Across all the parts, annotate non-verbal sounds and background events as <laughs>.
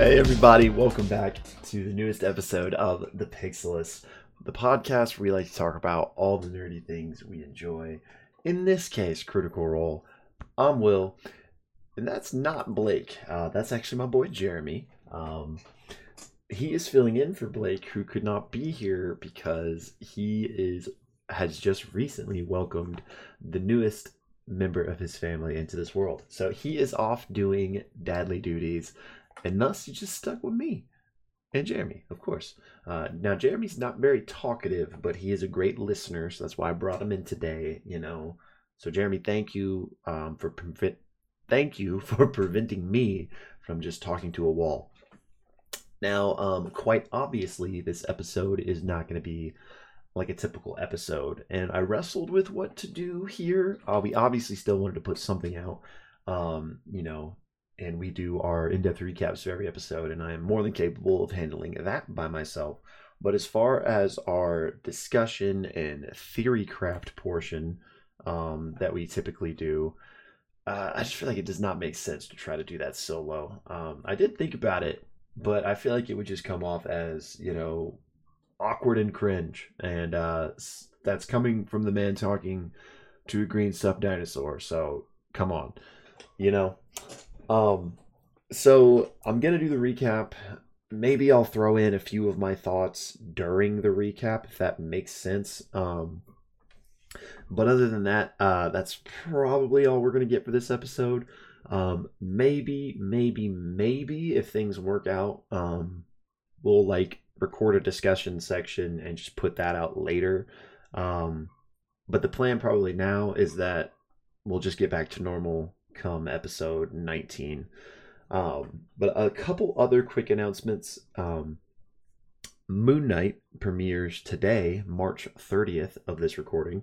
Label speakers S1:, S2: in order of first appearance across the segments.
S1: Hey, everybody, welcome back to the newest episode of The Pixelist, the podcast where we like to talk about all the nerdy things we enjoy. In this case, Critical Role. I'm Will, and that's not Blake. Uh, that's actually my boy Jeremy. Um, he is filling in for Blake, who could not be here because he is has just recently welcomed the newest member of his family into this world. So he is off doing dadly duties, and thus he just stuck with me and Jeremy, of course. Uh, now Jeremy's not very talkative, but he is a great listener, so that's why I brought him in today. You know, so Jeremy, thank you um, for prevent, thank you <laughs> for preventing me from just talking to a wall. Now, um, quite obviously, this episode is not going to be like a typical episode, and I wrestled with what to do here. Uh, we obviously still wanted to put something out, um, you know, and we do our in-depth recaps for every episode, and I am more than capable of handling that by myself. But as far as our discussion and theory craft portion um, that we typically do, uh, I just feel like it does not make sense to try to do that solo. Um, I did think about it, but I feel like it would just come off as you know awkward and cringe, and uh, that's coming from the man talking to a green stuffed dinosaur. So come on, you know. Um, so I'm gonna do the recap. Maybe I'll throw in a few of my thoughts during the recap if that makes sense. Um, but other than that, uh, that's probably all we're gonna get for this episode. Um, maybe, maybe, maybe if things work out, um, we'll like record a discussion section and just put that out later. Um, but the plan probably now is that we'll just get back to normal come episode 19. Um, but a couple other quick announcements. Um, Moon Knight premieres today, March 30th of this recording,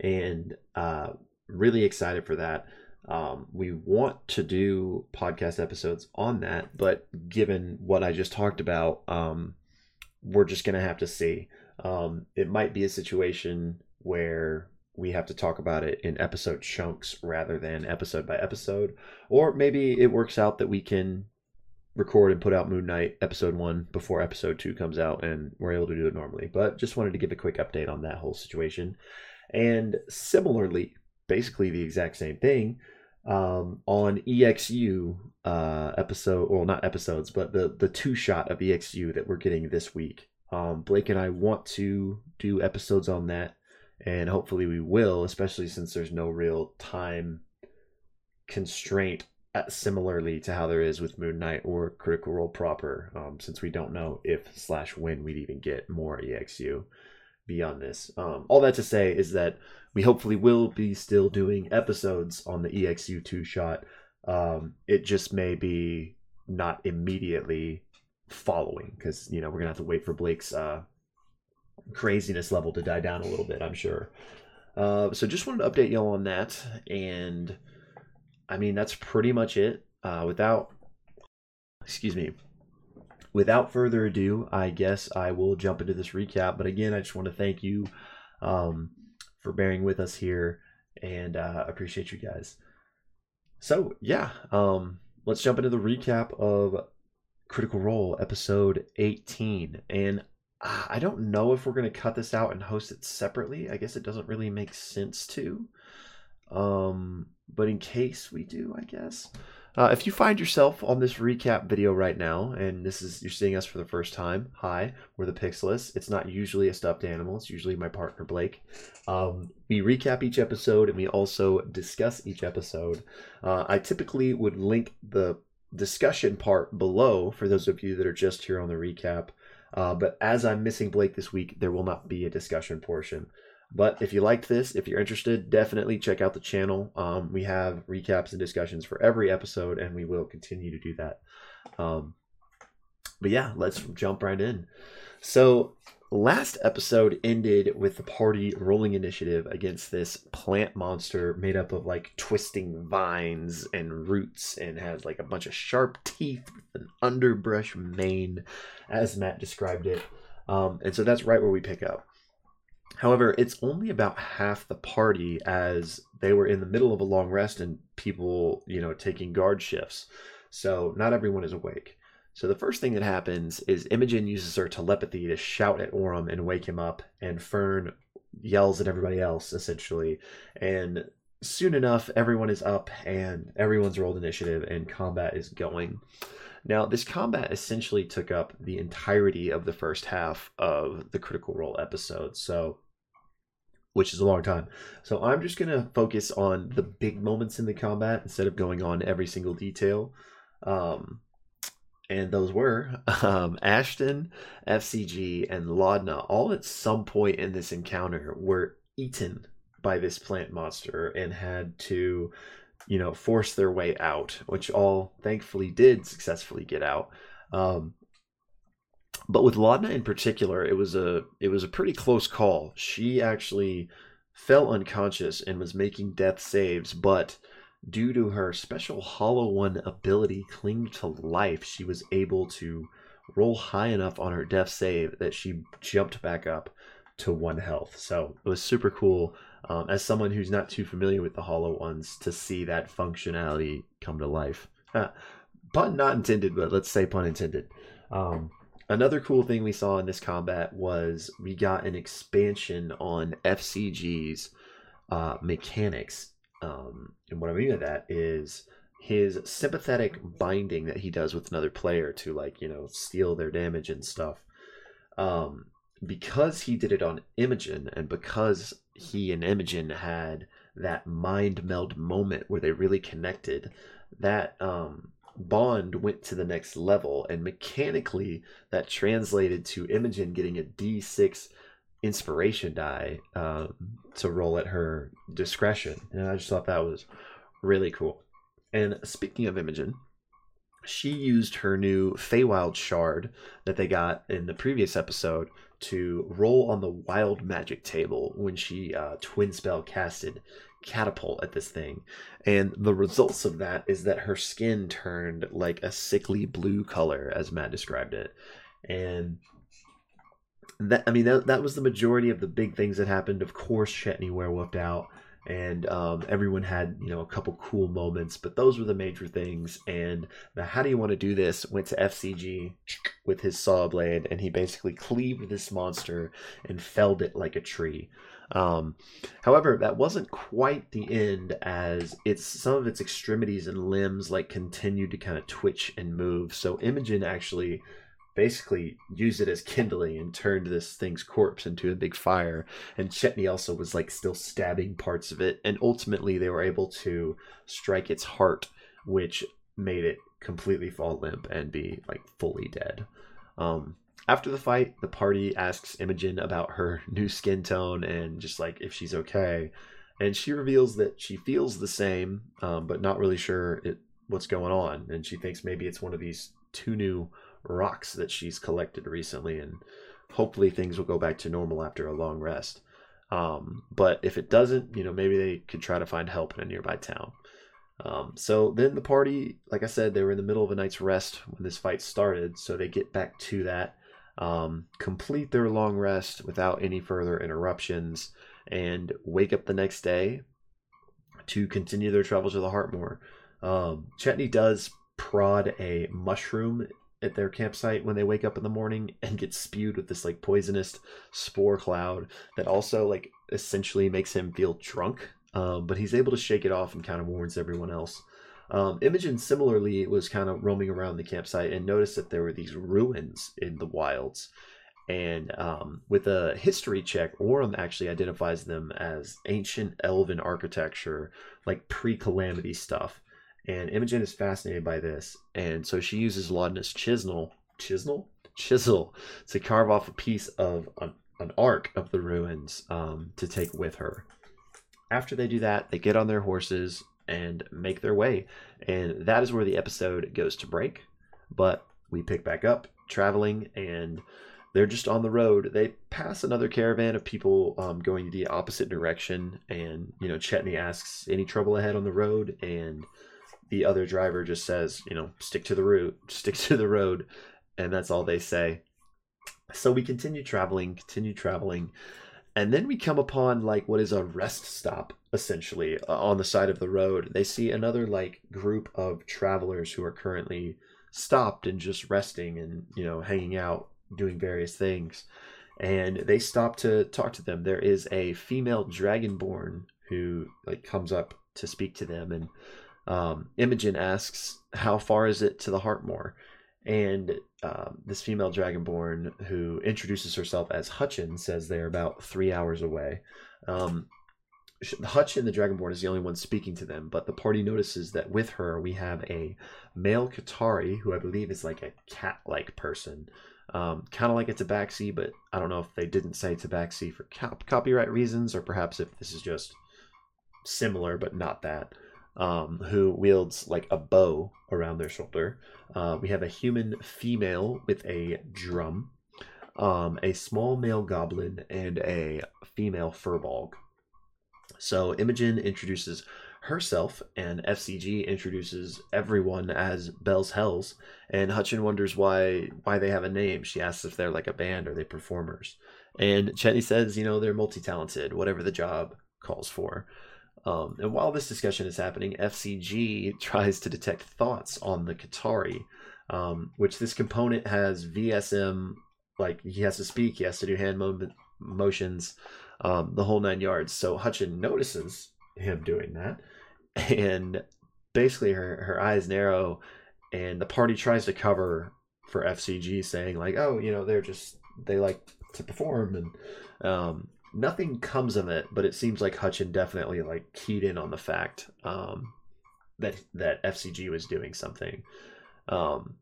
S1: and uh, really excited for that. Um, we want to do podcast episodes on that, but given what I just talked about, um, we're just going to have to see. Um, it might be a situation where we have to talk about it in episode chunks rather than episode by episode. Or maybe it works out that we can record and put out Moon Knight episode one before episode two comes out and we're able to do it normally. But just wanted to give a quick update on that whole situation. And similarly, basically the exact same thing um, on EXU uh, episode, well, not episodes, but the, the two shot of EXU that we're getting this week. Um, Blake and I want to do episodes on that and hopefully we will, especially since there's no real time constraint. Uh, similarly to how there is with Moon Knight or Critical Role proper, um, since we don't know if slash when we'd even get more EXU beyond this. Um, all that to say is that we hopefully will be still doing episodes on the EXU two shot. Um, it just may be not immediately following because you know we're gonna have to wait for Blake's uh, craziness level to die down a little bit, I'm sure. Uh, so just wanted to update y'all on that, and I mean that's pretty much it. Uh, without, excuse me, without further ado, I guess I will jump into this recap. But again, I just want to thank you um, for bearing with us here, and uh, appreciate you guys. So yeah, um, let's jump into the recap of Critical Role episode 18, and I don't know if we're going to cut this out and host it separately. I guess it doesn't really make sense to. Um, but in case we do, I guess. Uh, if you find yourself on this recap video right now, and this is you're seeing us for the first time, hi, we're the Pixelists. It's not usually a stuffed animal; it's usually my partner Blake. Um, we recap each episode, and we also discuss each episode. Uh, I typically would link the discussion part below for those of you that are just here on the recap. Uh, but as I'm missing Blake this week, there will not be a discussion portion. But if you liked this, if you're interested, definitely check out the channel. Um, we have recaps and discussions for every episode, and we will continue to do that. Um, but yeah, let's jump right in. So, last episode ended with the party rolling initiative against this plant monster made up of like twisting vines and roots and has like a bunch of sharp teeth an underbrush mane, as Matt described it. Um, and so that's right where we pick up. However, it's only about half the party as they were in the middle of a long rest and people, you know, taking guard shifts. So not everyone is awake. So the first thing that happens is Imogen uses her telepathy to shout at Orym and wake him up, and Fearne yells at everybody else essentially. And soon enough, everyone is up and everyone's rolled initiative, and combat is going. Now, this combat essentially took up the entirety of the first half of the Critical Role episode, so which is a long time. So I'm just gonna focus on the big moments in the combat instead of going on every single detail. Um, and those were um, Ashton, FCG, and Laudna. All at some point in this encounter were eaten by this plant monster and had to, you know, force their way out, which all thankfully did successfully get out. Um, but with Laudna in particular, it was a it was a pretty close call. She actually fell unconscious and was making death saves, but due to her special Hollow One ability, Cling to Life, she was able to roll high enough on her death save that she jumped back up to one health. So it was super cool. Um, as someone who's not too familiar with the Hollow Ones, to see that functionality come to life. Uh, pun not intended, but let's say pun intended. Um, another cool thing we saw in this combat was we got an expansion on FCG's uh, mechanics um, and what I mean by that is his sympathetic binding that he does with another player to like you know steal their damage and stuff. Um, because he did it on Imogen, and because he and Imogen had that mind meld moment where they really connected, that um, bond went to the next level, and mechanically that translated to Imogen getting a D6 inspiration die um, to roll at her discretion. And I just thought that was really cool. And speaking of Imogen, she used her new Feywild shard that they got in the previous episode to roll on the wild magic table when she uh, twin spell casted catapult at this thing. And the results of that is that her skin turned like a sickly blue color, as Matt described it. And that I mean that that was the majority of the big things that happened. Of course, Chetney werewolfed out, and um, everyone had you know a couple cool moments, but those were the major things. And the how do you want to do this went to FCG with his saw blade, and he basically cleaved this monster and felled it like a tree. Um, however, that wasn't quite the end, as it's some of its extremities and limbs like continued to kind of twitch and move. So Imogen actually basically used it as kindling and turned this thing's corpse into a big fire. And Chetney also was like still stabbing parts of it. And ultimately, they were able to strike its heart, which made it completely fall limp and be like fully dead. Um, after the fight, the party asks Imogen about her new skin tone and just like if she's okay. And she reveals that she feels the same, um, but not really sure it, what's going on. And she thinks maybe it's one of these two new rocks that she's collected recently, and hopefully things will go back to normal after a long rest. Um, but if it doesn't, you know, maybe they could try to find help in a nearby town. Um, so then the party, like I said, they were in the middle of a night's rest when this fight started, so they get back to that, um, complete their long rest without any further interruptions, and wake up the next day to continue their travels to the Heartmoor. Um, Chetney does prod a mushroom at their campsite when they wake up in the morning and get spewed with this like poisonous spore cloud that also like essentially makes him feel drunk. Um, but he's able to shake it off and kind of warns everyone else. Um, Imogen similarly was kind of roaming around the campsite and noticed that there were these ruins in the wilds. And um, with a history check, Orym actually identifies them as ancient elven architecture, like pre calamity stuff. And Imogen is fascinated by this, and so she uses Laudna's chisel, chisel, chisel, to carve off a piece of an, an arc of the ruins um, to take with her. After they do that, they get on their horses and make their way, and that is where the episode goes to break. But we pick back up, traveling, and they're just on the road. They pass another caravan of people um, going the opposite direction, and you know Chetney asks, "Any trouble ahead on the road?" and the other driver just says, you know, stick to the route, stick to the road, and that's all they say. So we continue traveling, continue traveling, and then we come upon like what is a rest stop essentially uh, on the side of the road. They see another like group of travelers who are currently stopped and just resting and you know hanging out, doing various things. And they stop to talk to them. There is a female dragonborn who like comes up to speak to them, and um, Imogen asks, "How far is it to the Heartmoor?" And um, this female dragonborn who introduces herself as Hutchin says they're about three hours away. Um, Hutchin, the Dragonborn, is the only one speaking to them, but the party notices that with her we have a male Qitari, who I believe is like a cat like person. Um, kind of like a tabaxi, but I don't know if they didn't say tabaxi for co- copyright reasons or perhaps if this is just similar but not that. Um, who wields like a bow around their shoulder. Uh, we have a human female with a drum, um, a small male goblin, and a female firbolg. So Imogen introduces herself, and FCG introduces everyone as Bell's Hells. And Hutchin wonders why why they have a name. She asks if they're like a band or they performers. And Chetney says, you know, they're multi talented, whatever the job calls for. Um, and while this discussion is happening, FCG <laughs> tries to detect thoughts on the Qitari, um, which this component has VSM, like he has to speak, he has to do hand mo- motions, um, the whole nine yards. So Hutchin notices him doing that, <laughs> and basically her, her eyes narrow, and the party tries to cover for FCG, saying like, "Oh, you know, they're just they like to perform," and um, nothing comes of it. But it seems like Hutchin definitely like keyed in on the fact um, that that FCG was doing something. Um,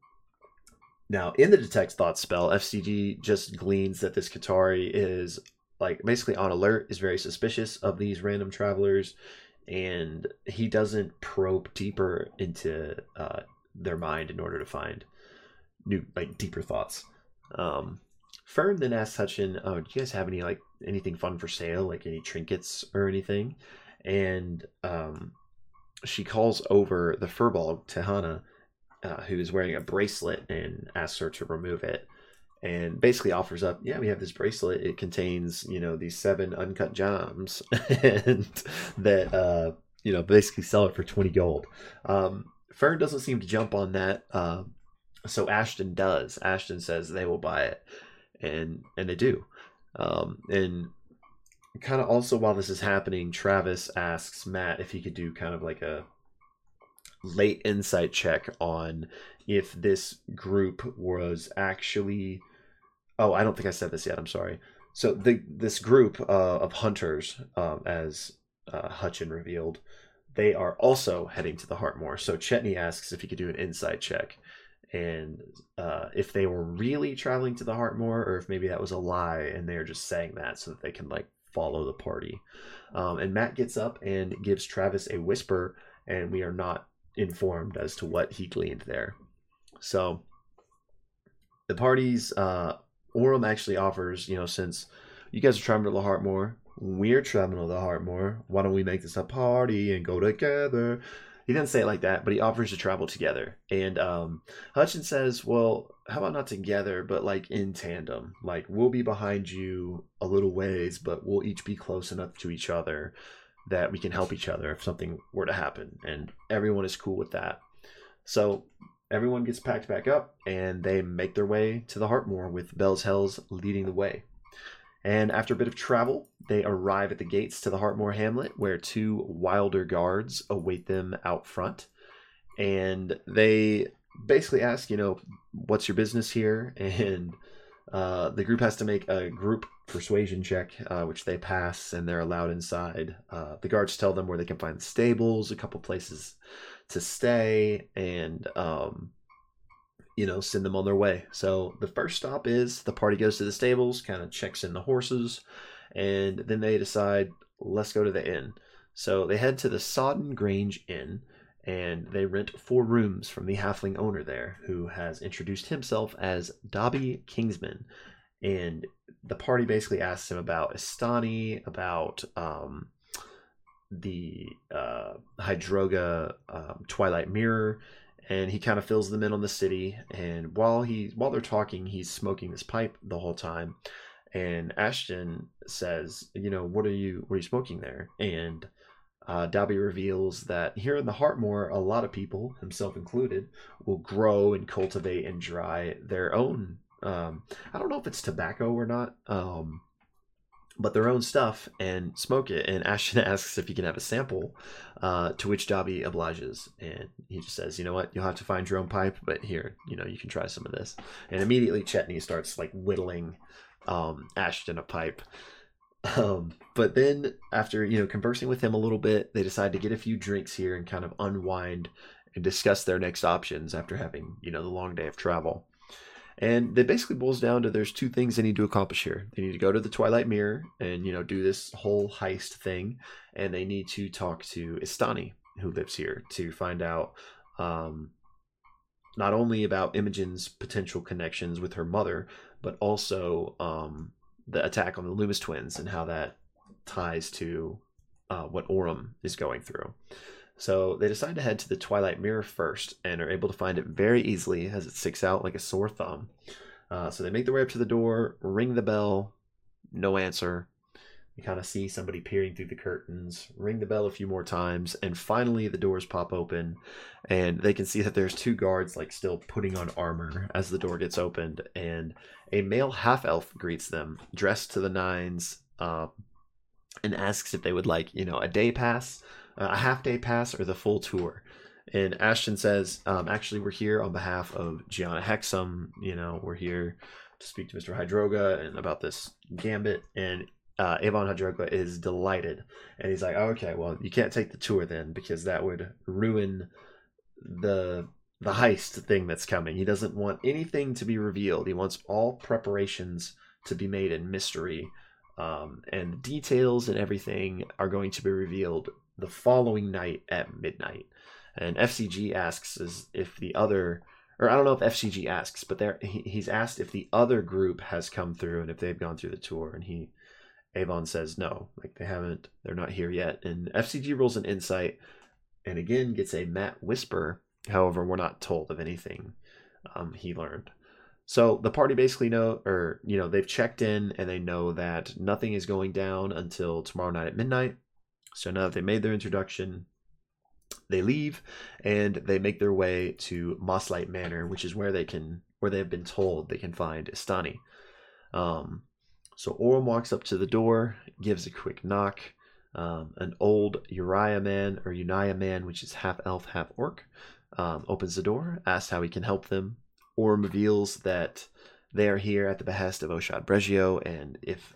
S1: now, in the detect thought spell, FCG just gleans that this Qitari is like basically on alert, is very suspicious of these random travelers, and he doesn't probe deeper into uh, their mind in order to find new like deeper thoughts. Um, Fearne then asks Hutchin, "Oh, do you guys have any like anything fun for sale, like any trinkets or anything?" And um, she calls over the firbolg to Hannah, uh, who is wearing a bracelet, and asks her to remove it and basically offers up, yeah, we have this bracelet. It contains, you know, these seven uncut gems, <laughs> and that, uh, you know, basically sell it for 20 gold. Um, Fearne doesn't seem to jump on that. Uh, so Ashton does. Ashton says they will buy it, and and they do. Um, and kind of also while this is happening, Travis asks Matt if he could do kind of like a late insight check on if this group was actually oh i don't think i said this yet i'm sorry. So the this group uh, of hunters um, as uh, hutchin revealed they are also heading to the heartmoor so chetney asks if he could do an insight check and uh, if they were really traveling to the heartmoor or if maybe that was a lie and they're just saying that so that they can like follow the party um, and matt gets up and gives travis a whisper and we are not informed as to what he gleaned there. So the parties, uh, actually offers, you know, since you guys are traveling to the Heartmoor, we're traveling to the Heartmoor. Why don't we make this a party and go together? He didn't say it like that, but he offers to travel together. And um, Hutchin says, "Well, how about not together, but like in tandem? Like we'll be behind you a little ways, but we'll each be close enough to each other that we can help each other if something were to happen. And everyone is cool with that. So everyone gets packed back up and they make their way to the Heartmoor with Bell's Hells leading the way. And after a bit of travel, they arrive at the gates to the Heartmoor Hamlet where two wilder guards await them out front. And they basically ask, you know, what's your business here? <laughs> And uh, the group has to make a group persuasion check, uh, which they pass, and they're allowed inside. Uh, the guards tell them where they can find stables, a couple places to stay, and um, you know, send them on their way. So the first stop is the party goes to the stables, kind of checks in the horses, and then they decide, let's go to the inn. So they head to the Sodden Grange Inn and they rent four rooms from the halfling owner there, who has introduced himself as Dobby Kingsman. And the party basically asks him about Istani, about um, the uh, Hydroga um, Twilight Mirror, and he kind of fills them in on the city. And while he while they're talking, he's smoking this pipe the whole time. And Ashton says, "You know, what are you what are you smoking there?" And uh, Dobby reveals that here in the Heartmoor, a lot of people, himself included, will grow and cultivate and dry their own. Um, I don't know if it's tobacco or not, um, but their own stuff and smoke it. And Ashton <laughs> asks if he can have a sample, uh, to which Dobby obliges. And he just says, you know what, you'll have to find your own pipe, but here, you know, you can try some of this. And immediately Chetney starts like whittling um, Ashton a pipe. <laughs> Um, but then after, you know, conversing with him a little bit, they decide to get a few drinks here and kind of unwind and discuss their next options after having, you know, the long day of travel. And it basically boils down to there's two things they need to accomplish here. They need to go to the Twilight Mirror and, you know, do this whole heist thing. And they need to talk to Istani, who lives here, to find out um, not only about Imogen's potential connections with her mother, but also um, the attack on the Loomis twins and how that ties to uh, what Orym is going through. So they decide to head to the Twilight Mirror first and are able to find it very easily as it sticks out like a sore thumb. Uh, so they make their way up to the door, ring the bell, no answer. You kind of see somebody peering through the curtains, ring the bell a few more times, and finally the doors pop open, and they can see that there's two guards like still putting on armor as the door gets opened, and a male half elf greets them, dressed to the nines, uh, and asks if they would like, you know, a day pass a half day pass or the full tour. And Ashton says, um, actually, we're here on behalf of Gianna Hexam. You know, we're here to speak to Mr. Hydroga and about this gambit. And uh, Avon Hydroga is delighted. And he's like, oh, okay, well, you can't take the tour then because that would ruin the the heist thing that's coming. He doesn't want anything to be revealed. He wants all preparations to be made in mystery. Um, and details and everything are going to be revealed the following night at midnight. And FCG asks is if the other, or I don't know if FCG asks, but there he, he's asked if the other group has come through and if they've gone through the tour, and he Avon says no, like they haven't, they're not here yet. And FCG rolls an insight, and again gets a Matt whisper. However, we're not told of anything um, he learned. So the party basically know, or you know, they've checked in and they know that nothing is going down until tomorrow night at midnight. So now that they made their introduction, they leave and they make their way to Mosslight Manor, which is where they can, where they have been told they can find Istani. Um, so Orym walks up to the door, gives a quick knock. Um, an old Uriah man or Uniah man, which is half elf, half orc, um, opens the door, asks how he can help them. Orym reveals that they are here at the behest of Oshad Bregio, and if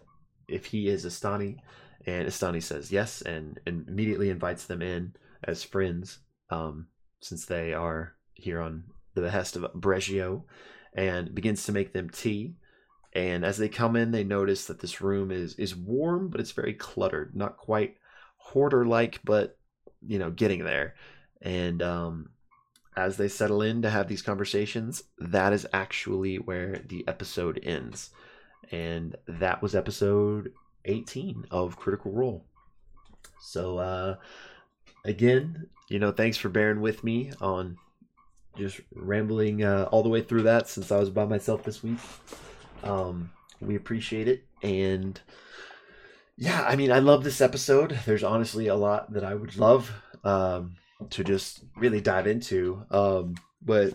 S1: if he is Istani, and Istani says yes and, and immediately invites them in as friends, um, since they are here on the behest of Bregio, and begins to make them tea. And as they come in, they notice that this room is is warm, but it's very cluttered. Not quite hoarder like, but you know, getting there. And um, as they settle in to have these conversations, that is actually where the episode ends. And that was episode 18 of Critical Role. So, uh, again, you know, thanks for bearing with me on just rambling uh, all the way through that since I was by myself this week. Um, we appreciate it. And yeah, I mean, I love this episode. There's honestly a lot that I would love um, to just really dive into. Um, but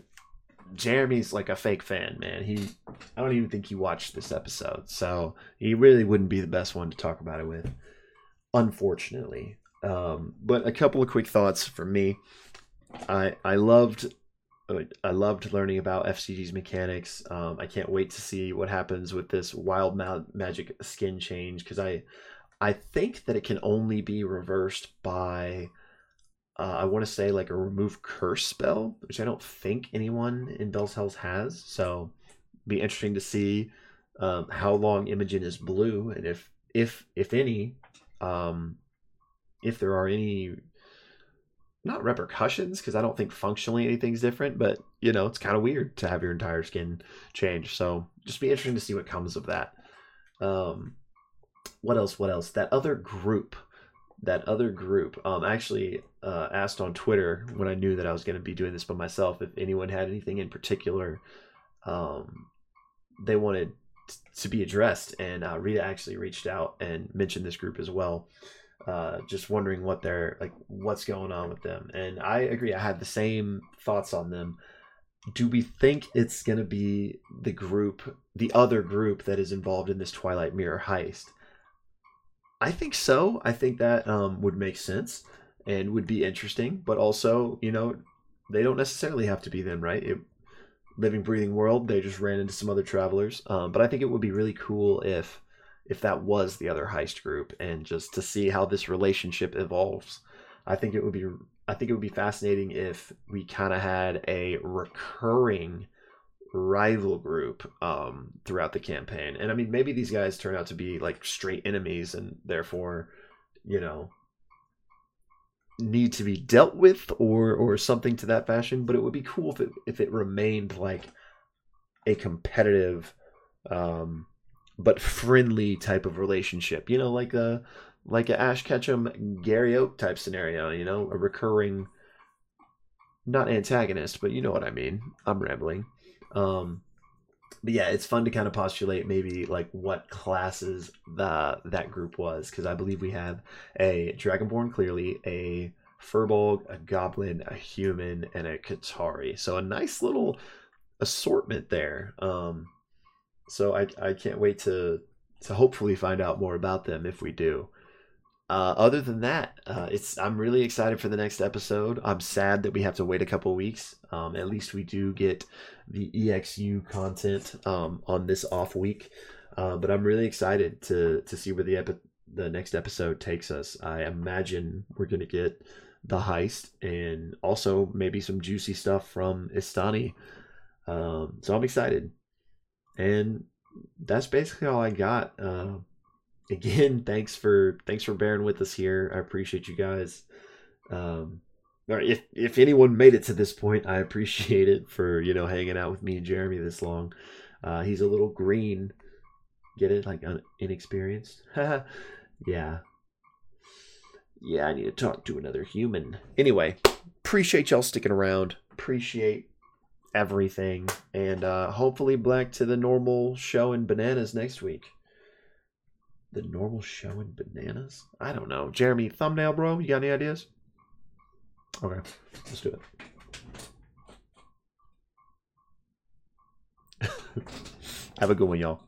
S1: Jeremy's like a fake fan, man. He I don't even think he watched this episode. So he really wouldn't be the best one to talk about it with. Unfortunately. Um, but a couple of quick thoughts from me. I I loved I loved learning about FCG's mechanics. Um, I can't wait to see what happens with this wild ma- magic skin change because I I think that it can only be reversed by uh, I want to say like a remove curse spell, which I don't think anyone in Bell's Hells has. So, be interesting to see um, how long Imogen is blue, and if if if any, um, if there are any not repercussions because I don't think functionally anything's different, but you know it's kind of weird to have your entire skin change. So just be interesting to see what comes of that. Um, what else? What else? That other group that other group um, actually uh, asked on Twitter when I knew that I was going to be doing this by myself if anyone had anything in particular um, they wanted t- to be addressed. And uh, Rita actually reached out and mentioned this group as well. Uh, just wondering what they're like, what's going on with them. And I agree. I had the same thoughts on them. Do we think it's going to be the group, the other group that is involved in this Twilight Mirror heist? I think so. I think that um, would make sense and would be interesting. But also, you know, they don't necessarily have to be them, right? It, living, breathing world. They just ran into some other travelers. Um, but I think it would be really cool if if that was the other heist group and just to see how this relationship evolves. I think it would be I think it would be fascinating if we kind of had a recurring rival group um, throughout the campaign. And I mean, maybe these guys turn out to be like straight enemies and therefore, you know, need to be dealt with or or something to that fashion. But it would be cool if it if it remained like a competitive um, but friendly type of relationship. You know, like a like a Ash Ketchum Gary Oak type scenario. You know, a recurring not antagonist, but you know what I mean. I'm rambling. Um, but yeah, it's fun to kind of postulate maybe like what classes the that group was because I believe we have a Dragonborn clearly, a Firbolg, a Goblin, a Human, and a Qitari. So a nice little assortment there. Um, so I I can't wait to to hopefully find out more about them if we do. Uh, other than that, uh, it's I'm really excited for the next episode. I'm sad that we have to wait a couple weeks. Um, at least we do get the EXU content um, on this off week. Uh, but I'm really excited to to see where the epi- the next episode takes us. I imagine we're gonna get the heist and also maybe some juicy stuff from Istani. Um, so I'm excited and that's basically all I got. Uh, again, <laughs> thanks for thanks for bearing with us here. I appreciate you guys. Um, or if if anyone made it to this point, I appreciate it for you know hanging out with me and Jeremy this long. Uh, he's a little green. Get it? Like un- inexperienced? <laughs> yeah. Yeah, I need to talk to another human. Anyway, appreciate y'all sticking around. Appreciate everything. And uh, hopefully back to the normal show and bananas next week. The normal show and bananas? I don't know. Jeremy, thumbnail, bro. You got any ideas? Okay, let's do it. <laughs> Have a good one, y'all.